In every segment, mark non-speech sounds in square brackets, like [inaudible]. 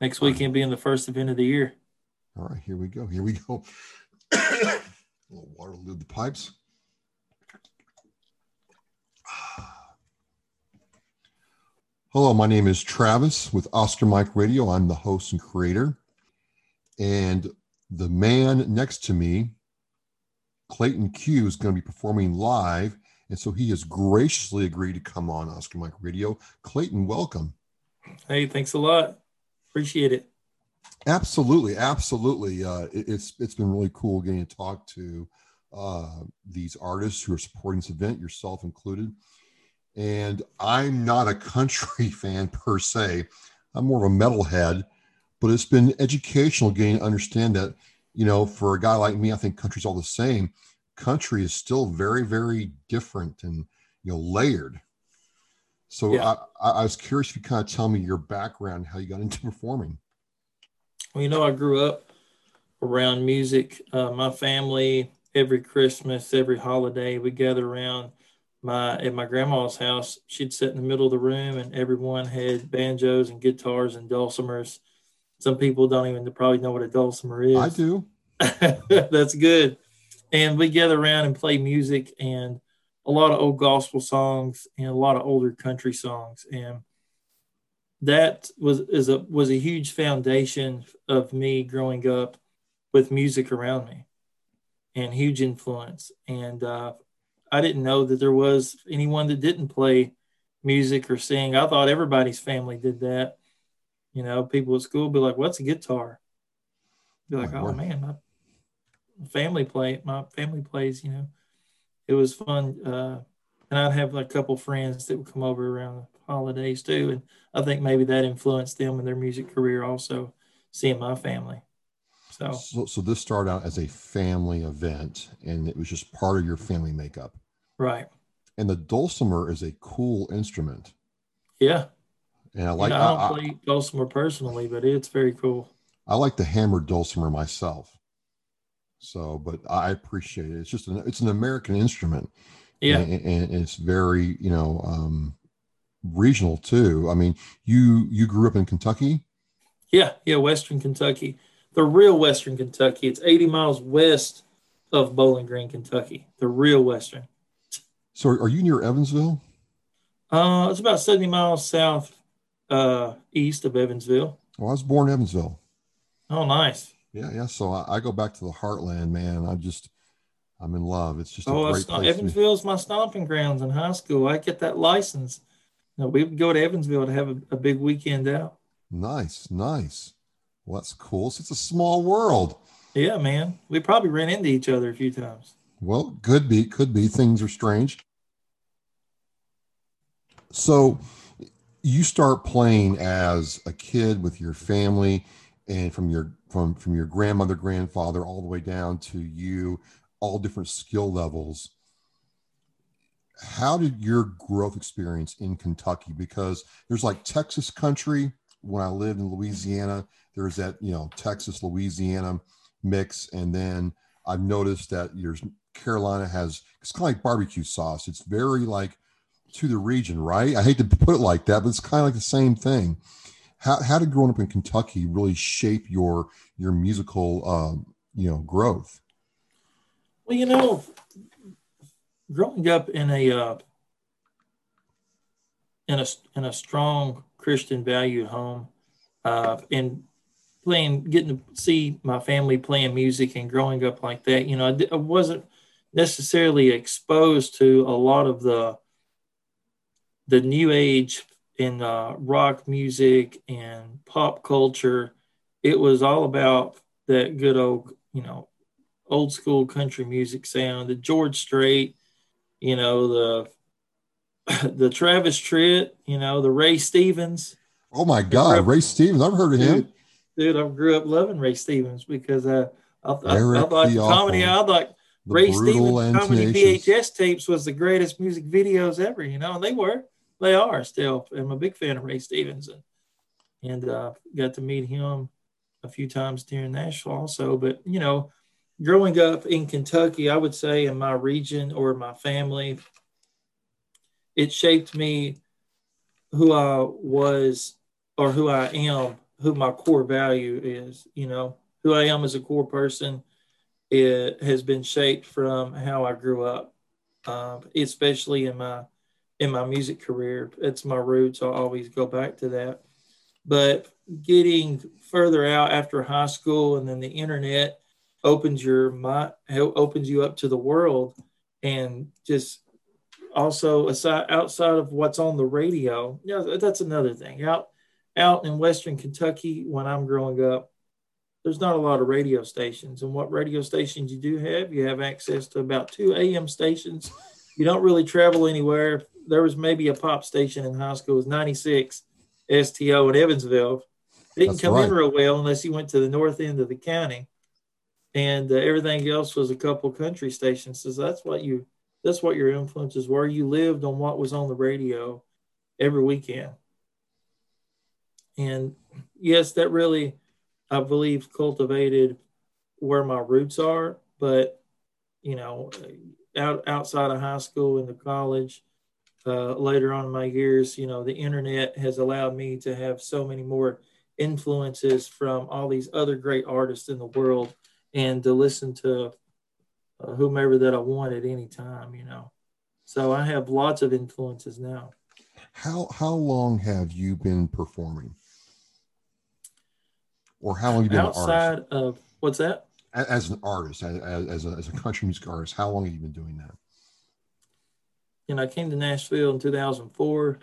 Next weekend being the first event of the year. All right, here we go. Here we go. [coughs] A little water to lube the pipes. [sighs] Hello, my name is Travis with Oscar Mike Radio. I'm the host and creator. And the man next to me, Clayton Q, is going to be performing live. And so he has graciously agreed to come on Oscar Mike Radio. Clayton, welcome. Hey, thanks a lot. Appreciate it. Absolutely, absolutely. Uh, it, it's it's been really cool getting to talk to uh, these artists who are supporting this event, yourself included. And I'm not a [laughs] country fan per se. I'm more of a metalhead, but it's been educational getting to understand that, you know, for a guy like me, I think country's all the same. Country is still very, very different and you know layered. So yeah. I, I was curious if you kind of tell me your background, how you got into performing. Well, you know, I grew up around music. Uh, my family, every Christmas, every holiday, we gather around my at my grandma's house. She'd sit in the middle of the room, and everyone had banjos and guitars and dulcimers. Some people don't even probably know what a dulcimer is. I do. [laughs] That's good. And we gather around and play music and a lot of old gospel songs and a lot of older country songs. And that was is a was a huge foundation of me growing up with music around me and huge influence. And uh, i didn't know that there was anyone that didn't play music or sing. I thought everybody's family did that. You know people at school be like what's a guitar? Be like oh, oh man my family play my family plays you know it was fun uh, and i'd have like a couple friends that would come over around the holidays too. And I think maybe that influenced them in their music career also, seeing my family. So, so, so this started out as a family event and it was just part of your family makeup. Right. And the dulcimer is a cool instrument. Yeah. And I like, you know, I don't I, play dulcimer personally, but it's very cool. I like the hammered dulcimer myself. So, but I appreciate it. It's just an, it's an American instrument. Yeah. And, and it's very, you know, um, regional too. I mean, you you grew up in Kentucky. Yeah, yeah, Western Kentucky, the real Western Kentucky. It's 80 miles west of Bowling Green, Kentucky. The real Western. So, are you near Evansville? Uh, it's about 70 miles south uh, east of Evansville. Well, I was born in Evansville. Oh, nice. Yeah, yeah. So I, I go back to the heartland, man. I just I'm in love. It's just oh, a great place. Evansville's my stomping grounds in high school. I get that license no, we would go to Evansville to have a, a big weekend out. Nice, nice. Well, that's cool. So it's a small world. Yeah, man. We probably ran into each other a few times. Well, could be, could be. Things are strange. So you start playing as a kid with your family and from your from from your grandmother, grandfather, all the way down to you, all different skill levels how did your growth experience in Kentucky? Because there's like Texas country. When I lived in Louisiana, there's that you know Texas Louisiana mix, and then I've noticed that your Carolina has it's kind of like barbecue sauce. It's very like to the region, right? I hate to put it like that, but it's kind of like the same thing. How how did growing up in Kentucky really shape your your musical um, you know growth? Well, you know, growing up in a uh, in a in a strong Christian valued home, uh, and playing, getting to see my family playing music and growing up like that, you know, I, I wasn't necessarily exposed to a lot of the the new age in uh, rock music and pop culture. It was all about that good old, you know, old school country music sound, the George Strait, you know the [laughs] the Travis Tritt, you know the Ray Stevens. Oh my God, Ray Stevens! I've heard of dude, him. Dude, I grew up loving Ray Stevens because uh, I, I, I, thought comedy. I thought Ray Stevens comedy VHS tapes was the greatest music videos ever. You know, and they were, they are still. I'm a big fan of Ray Stevenson, and uh, got to meet him a few times during Nashville also. But you know, growing up in Kentucky, I would say in my region or my family, it shaped me who I was or who I am who my core value is. You know, who I am as a core person. It has been shaped from how I grew up, uh, especially in my in my music career. It's my roots. I'll always go back to that. But getting further out after high school and then the internet opens your mind, opens you up to the world, and just also aside outside of what's on the radio. Yeah, that's another thing. Out out in Western Kentucky when I'm growing up, there's not a lot of radio stations. And what radio stations you do have, you have access to about two AM stations. You don't really travel anywhere. There was maybe a pop station in high school, it was 96 STO in Evansville. Didn't That's come right. in real well unless you went to the north end of the county. And uh, everything else was a couple country stations. So that's what you that's what your influences were. You lived on what was on the radio every weekend. And yes, that really, I believe, cultivated where my roots are. But, you know, out, outside of high school and the college, uh, later on in my years, you know, the internet has allowed me to have so many more influences from all these other great artists in the world and to listen to uh, whomever that I want at any time, you know. So I have lots of influences now. How how long have you been performing? Or how long have you been outside of what's that? As an artist, as, as, a, as a country music artist, how long have you been doing that? You know, I came to Nashville in 2004.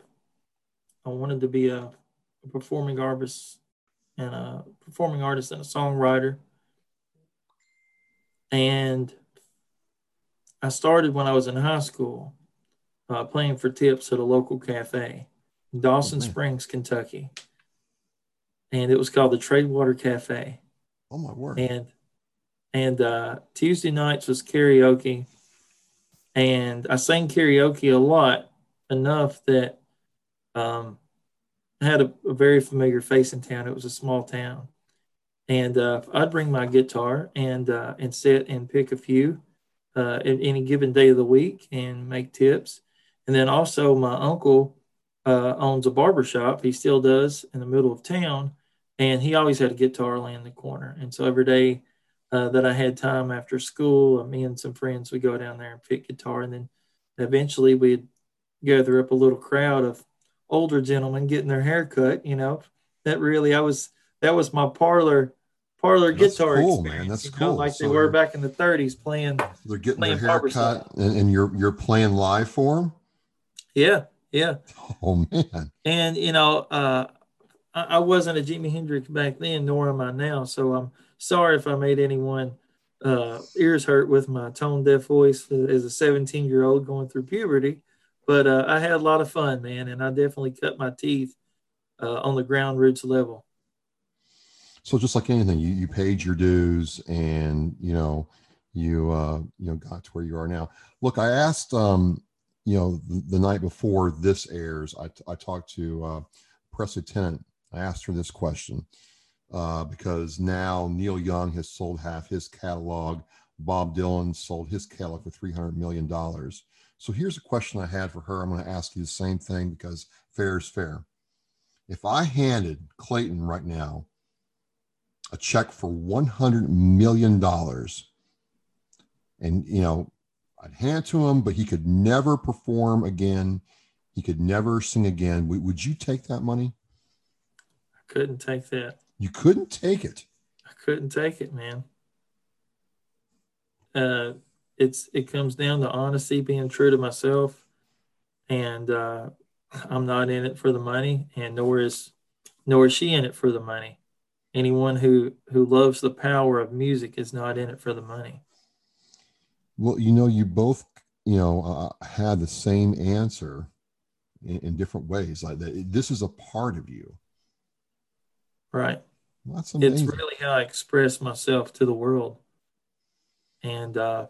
I wanted to be a, a performing artist and a performing artist and a songwriter. And I started when I was in high school uh, playing for tips at a local cafe in Dawson oh, Springs, Kentucky. And it was called the Tradewater Cafe. Oh my word. And and uh, Tuesday nights was karaoke. And I sang karaoke a lot, enough that um, I had a, a, very familiar face in town. It was a small town. And uh, I'd bring my guitar and uh, and sit and pick a few uh, any given day of the week and make tips. And then also, my uncle uh, owns a barber shop. He still does in the middle of town, and he always had a guitar laying in the corner. And so every day uh, that I had time after school, uh, me and some friends would go down there and pick guitar, and then eventually we'd gather up a little crowd of older gentlemen getting their hair cut. You know, that really I was that was my parlor parlor That's guitar cool, man. That's cool. Know, like so they were back in the 30s playing. They're getting playing their hair cut, and, and, you're you're playing live for them. Yeah, yeah. Oh man. And you know, uh, I, I, wasn't a Jimi Hendrix back then, nor am I now. So I'm sorry if I made anyone uh, ears hurt with my tone deaf voice as a 17 year old going through puberty. But uh, I had a lot of fun, man, and I definitely cut my teeth uh, on the ground roots level. So just like anything you, you paid your dues and you know you uh you know got to where you are now. Look i asked um you know the, the night before this airs i, I talked to uh Presley Tennant. I asked her this question uh because now neil young has sold half his catalog bob dylan sold his catalog for 300 million dollars so here's a question i had for her i'm going to ask you the same thing because fair is fair if i handed clayton right now a check for $100 million. And, you know, I'd hand to him, but he could never perform again. He could never sing again. Would you take that money? I couldn't take that. You couldn't take it. I couldn't take it, man. Uh, it's it comes down to honesty, being true to myself, and uh, I'm not in it for the money, and nor is nor is she in it for the money anyone who who loves the power of music is not in it for the money well you know you both you know uh, had the same answer in, in, different ways like that this is a part of you right that's amazing. it's really how i express myself to the world and uh,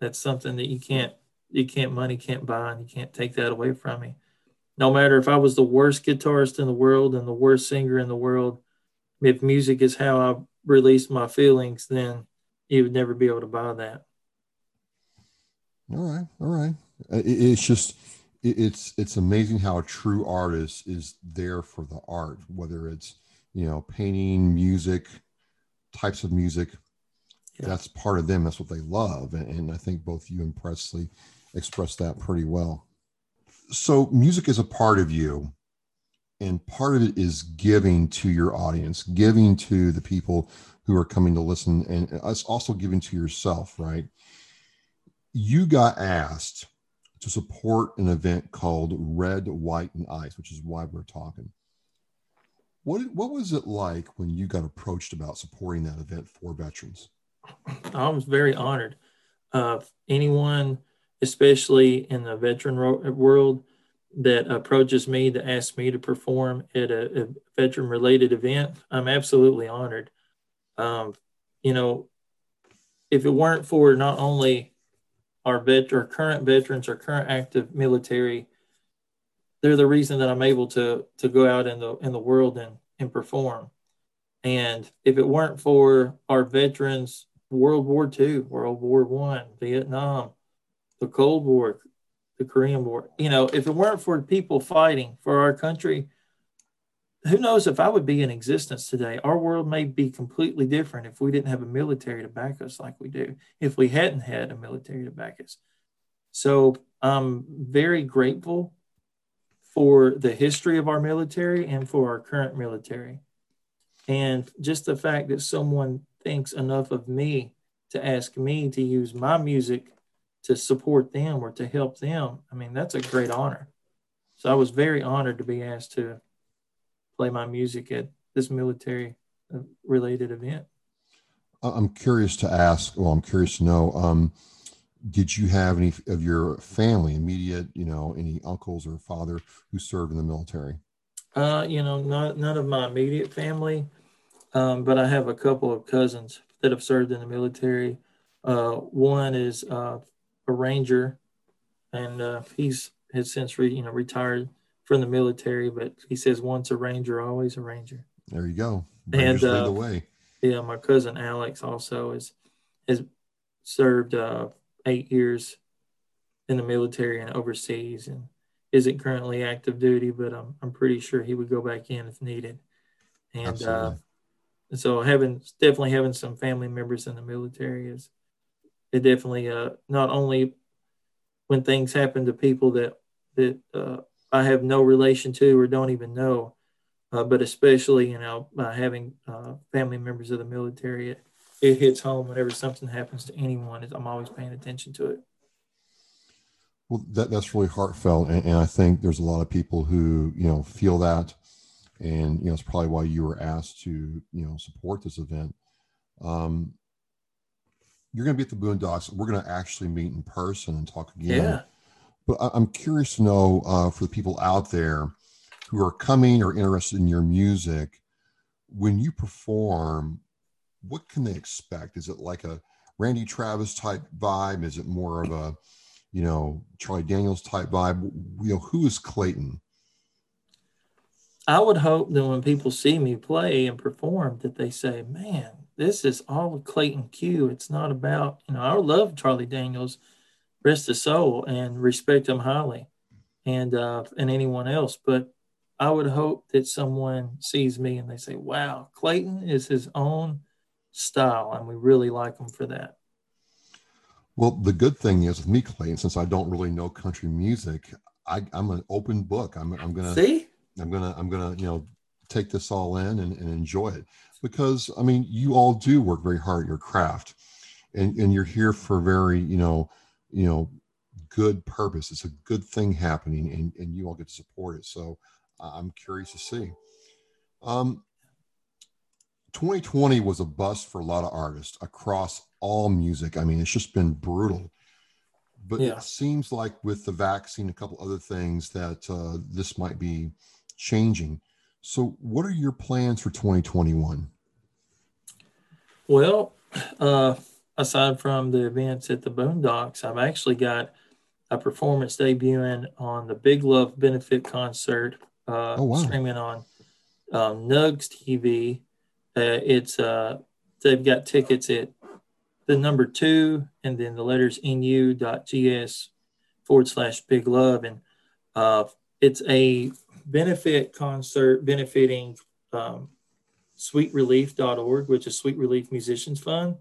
that's something that you can't you can't money can't buy and you can't take that away from me no matter if i was the worst guitarist in the world and the worst singer in the world if music is how I release my feelings, then you would never be able to buy that. All right, all right. It's just it's it's amazing how a true artist is there for the art, whether it's you know, painting, music, types of music. Yeah. That's part of them. That's what they love. And, and I think both you and Presley expressed that pretty well. So, music is a part of you, and part of it is giving to your audience, giving to the people who are coming to listen, and it's also giving to yourself, right? You got asked to support an event called Red, White, and Ice, which is why we're talking. What, what was it like when you got approached about supporting that event for veterans? I was very honored. Uh, anyone, especially in the veteran ro- world, that approaches me to ask me to perform at a, a veteran related event, I'm absolutely honored. Um, you know, if it weren't for not only our vet, our current veterans, our current active military, they're the reason that I'm able to to go out in the in the world and and perform. And if it weren't for our veterans, World War II, World War One, Vietnam, the Cold War, the Korean War, you know, if it weren't for people fighting for our country, who knows if I would be in existence today? Our world may be completely different if we didn't have a military to back us like we do, if we hadn't had a military to back us. So I'm very grateful for the history of our military and for our current military. And just the fact that someone thinks enough of me to ask me to use my music to support them or to help them, I mean, that's a great honor. So I was very honored to be asked to play my music at this military uh, related event. I'm curious to ask, well, I'm curious to know, um, did you have any of your family, immediate, you know, any uncles or father who served in the military? Uh, you know, not none of my immediate family, um, but I have a couple of cousins that have served in the military. Uh, one is uh, a ranger, and uh, he's has since re, you know retired from the military, but he says once a ranger, always a ranger. There you go. Rangers and uh, the way. Yeah, my cousin Alex also is has served uh, eight years in the military and overseas, and isn't currently active duty, but I'm I'm pretty sure he would go back in if needed. And uh, so having definitely having some family members in the military is it definitely uh, not only when things happen to people that that uh, I have no relation to or don't even know. Uh, but especially, you know, by having uh, family members of the military, it, it hits home whenever something happens to anyone. I'm always paying attention to it. Well, that, that's really heartfelt. And, and I think there's a lot of people who, you know, feel that. And, you know, it's probably why you were asked to, you know, support this event. Um, you're going to be at the Boondocks. We're going to actually meet in person and talk again. Yeah. But I'm curious to know uh, for the people out there who are coming or interested in your music, when you perform, what can they expect? Is it like a Randy Travis type vibe? Is it more of a, you know, Charlie Daniels type vibe? You know, who is Clayton? I would hope that when people see me play and perform, that they say, "Man, this is all Clayton Q." It's not about you know. I love Charlie Daniels rest his soul and respect him highly and uh, and anyone else. But I would hope that someone sees me and they say, "Wow, Clayton is his own style, and we really like them for that." Well, the good thing is with me, Clayton, since I don't really know country music, I, am an open book. I'm, I'm gonna see. I'm gonna I'm gonna you know take this all in and, and enjoy it because I mean you all do work very hard at your craft, and and you're here for very you know you know good purpose it's a good thing happening and, and you all get to support it so i'm curious to see um 2020 was a bust for a lot of artists across all music i mean it's just been brutal but yeah. it seems like with the vaccine a couple other things that uh, this might be changing so what are your plans for 2021 well uh aside from the events at the Boondocks, I've actually got a performance debuting on the Big Love benefit concert, uh, oh, wow. streaming on um, Nugs TV. Uh, it's uh, they've got tickets at the number two and then the letters nu.gs forward slash big love. And uh, it's a benefit concert benefiting um, sweetrelief.org, which is Sweet Relief Musicians Fund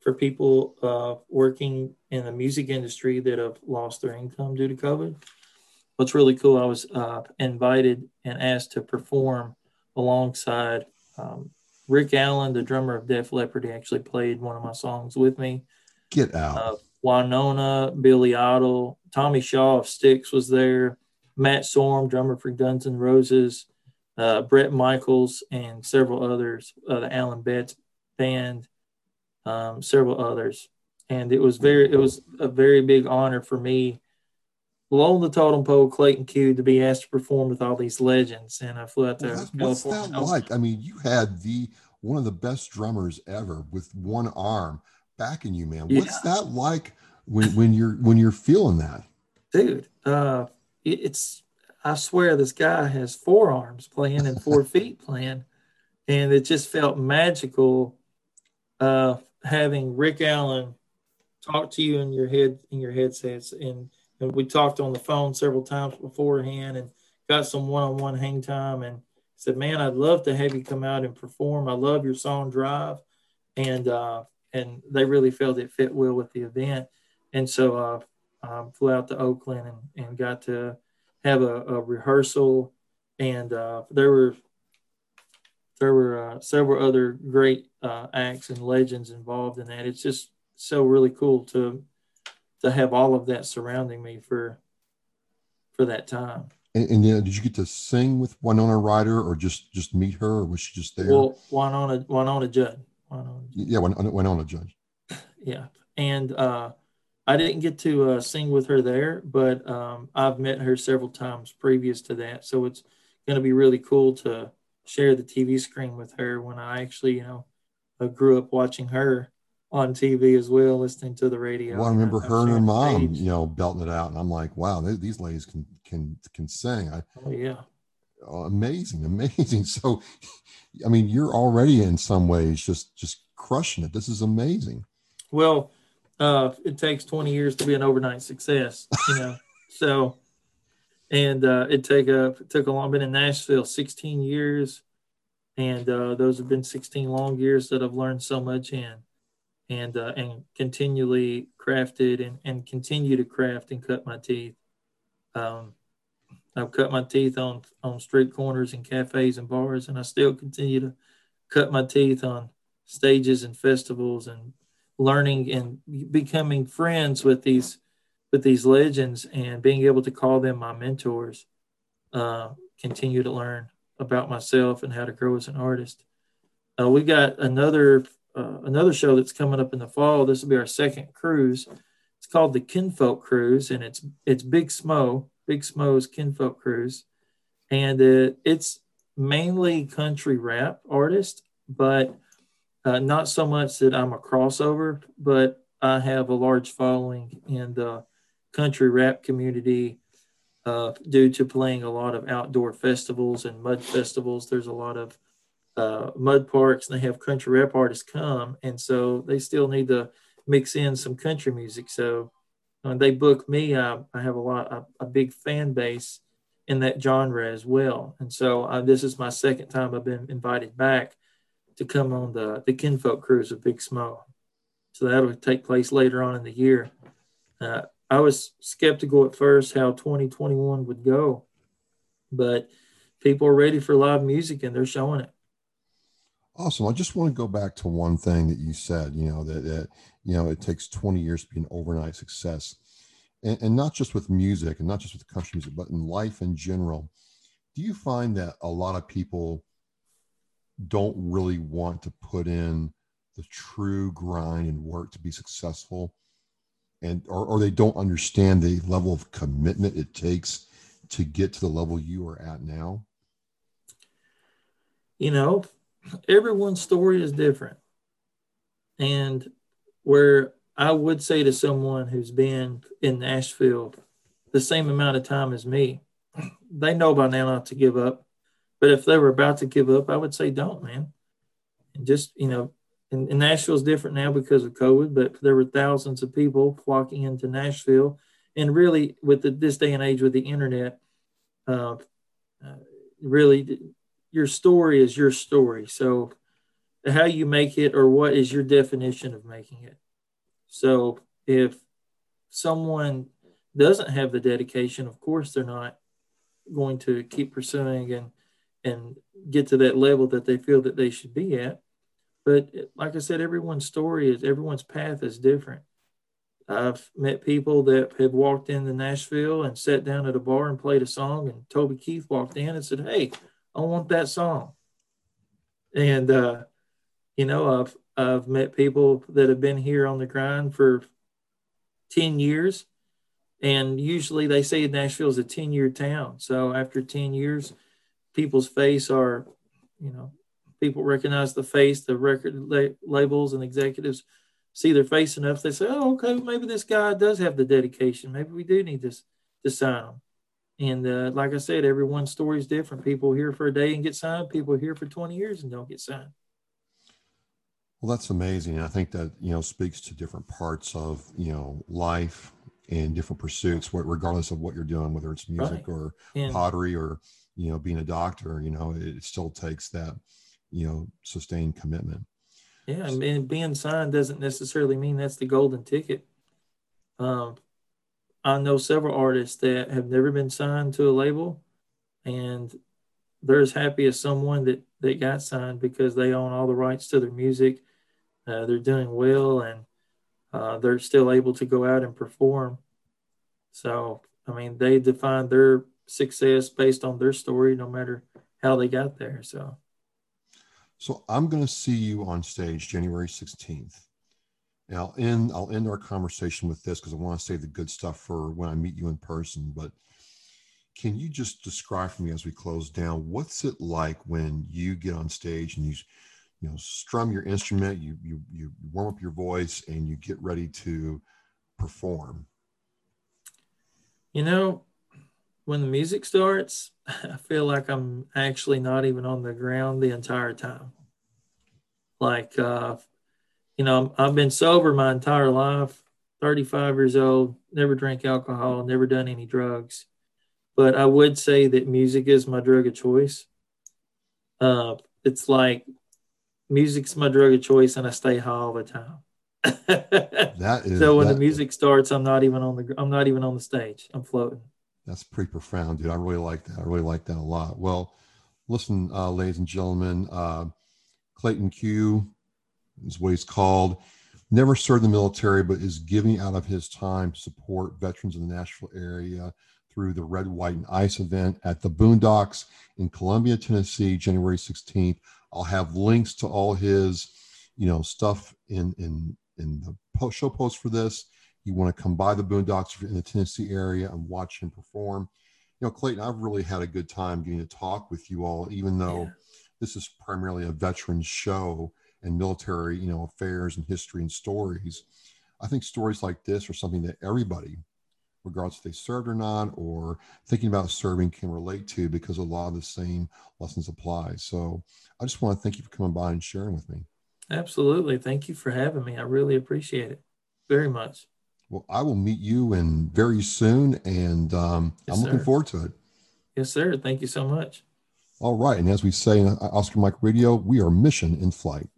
for people uh, working in the music industry that have lost their income due to COVID. What's really cool, I was uh, invited and asked to perform alongside um, Rick Allen, the drummer of Def Leppard. He actually played one of my songs with me. Get out. Uh, Wynonna, Billy Idol, Tommy Shaw of Styx was there, Matt Sorum, drummer for Guns N' Roses, uh, Bret Michaels, and several others, uh, the Allman Betts band, um, several others. And it was very, it was a very big honor for me, below the totem pole, Clayton Q, to be asked to perform with all these legends. And I flew out there. What's that like? I mean, you had the one of the best drummers ever with one arm backing you, man. What's yeah. that like when when you're when you're feeling that? Dude, uh, it's I swear this guy has four arms playing and four [laughs] feet playing, and it just felt magical. Uh, having Rick Allen talk to you in your head in your headsets, and we talked on the phone several times beforehand, and got some one-on-one hang time, and said, "Man, I'd love to have you come out and perform. I love your song Drive," and uh, and they really felt it fit well with the event, and so uh, um, flew out to Oakland and, and got to have a, a rehearsal, and uh, there were there were uh, several other great uh, acts and legends involved in that. It's just so really cool to to have all of that surrounding me for for that time. And, and uh, did you get to sing with Winona Ryder, or just just meet her, or was she just there? Well, Wynonna Wynonna Judd. Wynonna. Yeah, Wynonna, Wynonna Judd. [laughs] Yeah, and uh, I didn't get to uh, sing with her there, but um, I've met her several times previous to that. So it's going to be really cool to share the TV screen with her when I actually, you know, I grew up watching her on TV as well, listening to the radio. Well, I remember her and her mom, you know, belting it out, and I'm like, wow, they, these ladies can can can sing. I, oh yeah, oh, amazing, amazing. [laughs] So, I mean, you're already in some ways just just crushing it. This is amazing. Well, uh, it takes 20 years to be an overnight success, you know. [laughs] so, and uh, it take a it took a long. Been in Nashville 16 years, and uh, those have been 16 long years that I've learned so much in, and uh, and continually crafted and and continue to craft and cut my teeth. Um, I've cut my teeth on on street corners and cafes and bars, and I still continue to cut my teeth on stages and festivals and learning and becoming friends with these with these legends and being able to call them my mentors uh, continue to learn about myself and how to grow as an artist uh, we got another uh, another show that's coming up in the fall. This will be our second cruise. It's called the kinfolk cruise and it's it's big smo big smo's kinfolk cruise. And uh, it's mainly country rap artist but uh, not so much that I'm a crossover, but I have a large following in the country rap community uh, due to playing a lot of outdoor festivals and mud festivals. There's a lot of uh, mud parks, and they have country rap artists come, and so they still need to mix in some country music. So when they book me, I, I have a lot, a, a, big fan base in that genre as well. And so uh, this is my second time I've been invited back to come on the, the Kinfolk cruise of Big Smo. So that'll take place later on in the year. Uh, I was skeptical at first how 2021 would go, but people are ready for live music and they're showing it. Awesome. I just want to go back to one thing that you said, you know, that, that you know, it takes 20 years to be an overnight success. And, and not just with music and not just with country music, but in life in general. Do you find that a lot of people don't really want to put in the true grind and work to be successful and or, or they don't understand the level of commitment it takes to get to the level you are at now you know everyone's story is different and where i would say to someone who's been in nashville the same amount of time as me they know by now not to give up but if they were about to give up, I would say don't, man. And just, you know, and, and Nashville is different now because of COVID, but there were thousands of people flocking into Nashville. And really, with the, this day and age with the internet, uh, uh, really your story is your story. So how you make it or what is your definition of making it. So if someone doesn't have the dedication, of course they're not going to keep pursuing and and get to that level that they feel that they should be at. But like I said, everyone's story is everyone's path is different. I've met people that have walked into Nashville and sat down at a bar and played a song, and Toby Keith walked in and said, "Hey, I want that song." And uh, you know, I've I've met people that have been here on the grind for ten years, and usually they say Nashville is a ten year town. So after ten years, people's face are, you know, people recognize the face, the record la- labels and executives see their face enough, they say, "Oh, okay, maybe this guy does have the dedication. Maybe we do need this to sign him." And uh, like I said, everyone's story is different. People here for a day and get signed. People here for 20 years and don't get signed. Well, that's amazing. I think that you know speaks to different parts of you know life and different pursuits, regardless of what you're doing, whether it's music right. or and, pottery or you know being a doctor. You know, it still takes that you know sustained commitment. Yeah, I mean, being signed doesn't necessarily mean that's the golden ticket. Um, I know several artists that have never been signed to a label, and they're as happy as someone that that got signed because they own all the rights to their music. Uh, they're doing well, and uh, they're still able to go out and perform. So, I mean, they define their success based on their story, no matter how they got there. So. So I'm going to see you on stage January 16th. And I'll end I'll end our conversation with this because I want to say the good stuff for when I meet you in person. But can you just describe for me as we close down what's it like when you get on stage and you you know strum your instrument, you you you warm up your voice and you get ready to perform? You know, when the music starts, [laughs] I feel like I'm actually not even on the ground the entire time. Like, uh, you know, I've been sober my entire life, 35 years old, never drank alcohol, never done any drugs. But I would say that music is my drug of choice. Uh, it's like music's my drug of choice, and I stay high all the time. [laughs] that is so when that, the music starts, I'm not even on the I'm not even on the stage. I'm floating. That's pretty profound, dude. I really like that. I really like that a lot. Well, listen, uh, ladies and gentlemen, uh, Clayton Q is what he's called. Never served in the military, but is giving out of his time to support veterans in the Nashville area through the Red, White, and Ice event at the Boondocks in Columbia, Tennessee, January 16th. I'll have links to all his, you know, stuff in in in the post, show post for this you want to come by the Boondocks in the Tennessee area and watch him perform. You know, Clayton, I've really had a good time getting to talk with you all, even though yeah. this is primarily a veterans show and military, you know, affairs and history and stories. I think stories like this are something that everybody, regardless if they served or not, or thinking about serving, can relate to because a lot of the same lessons apply. So I just want to thank you for coming by and sharing with me. Absolutely. Thank you for having me. I really appreciate it very much. Well, I will meet you and very soon, and um, yes, I'm looking sir. forward to it. Yes, sir. Thank you so much. All right, and as we say in Oscar Mike Radio, we are mission in flight.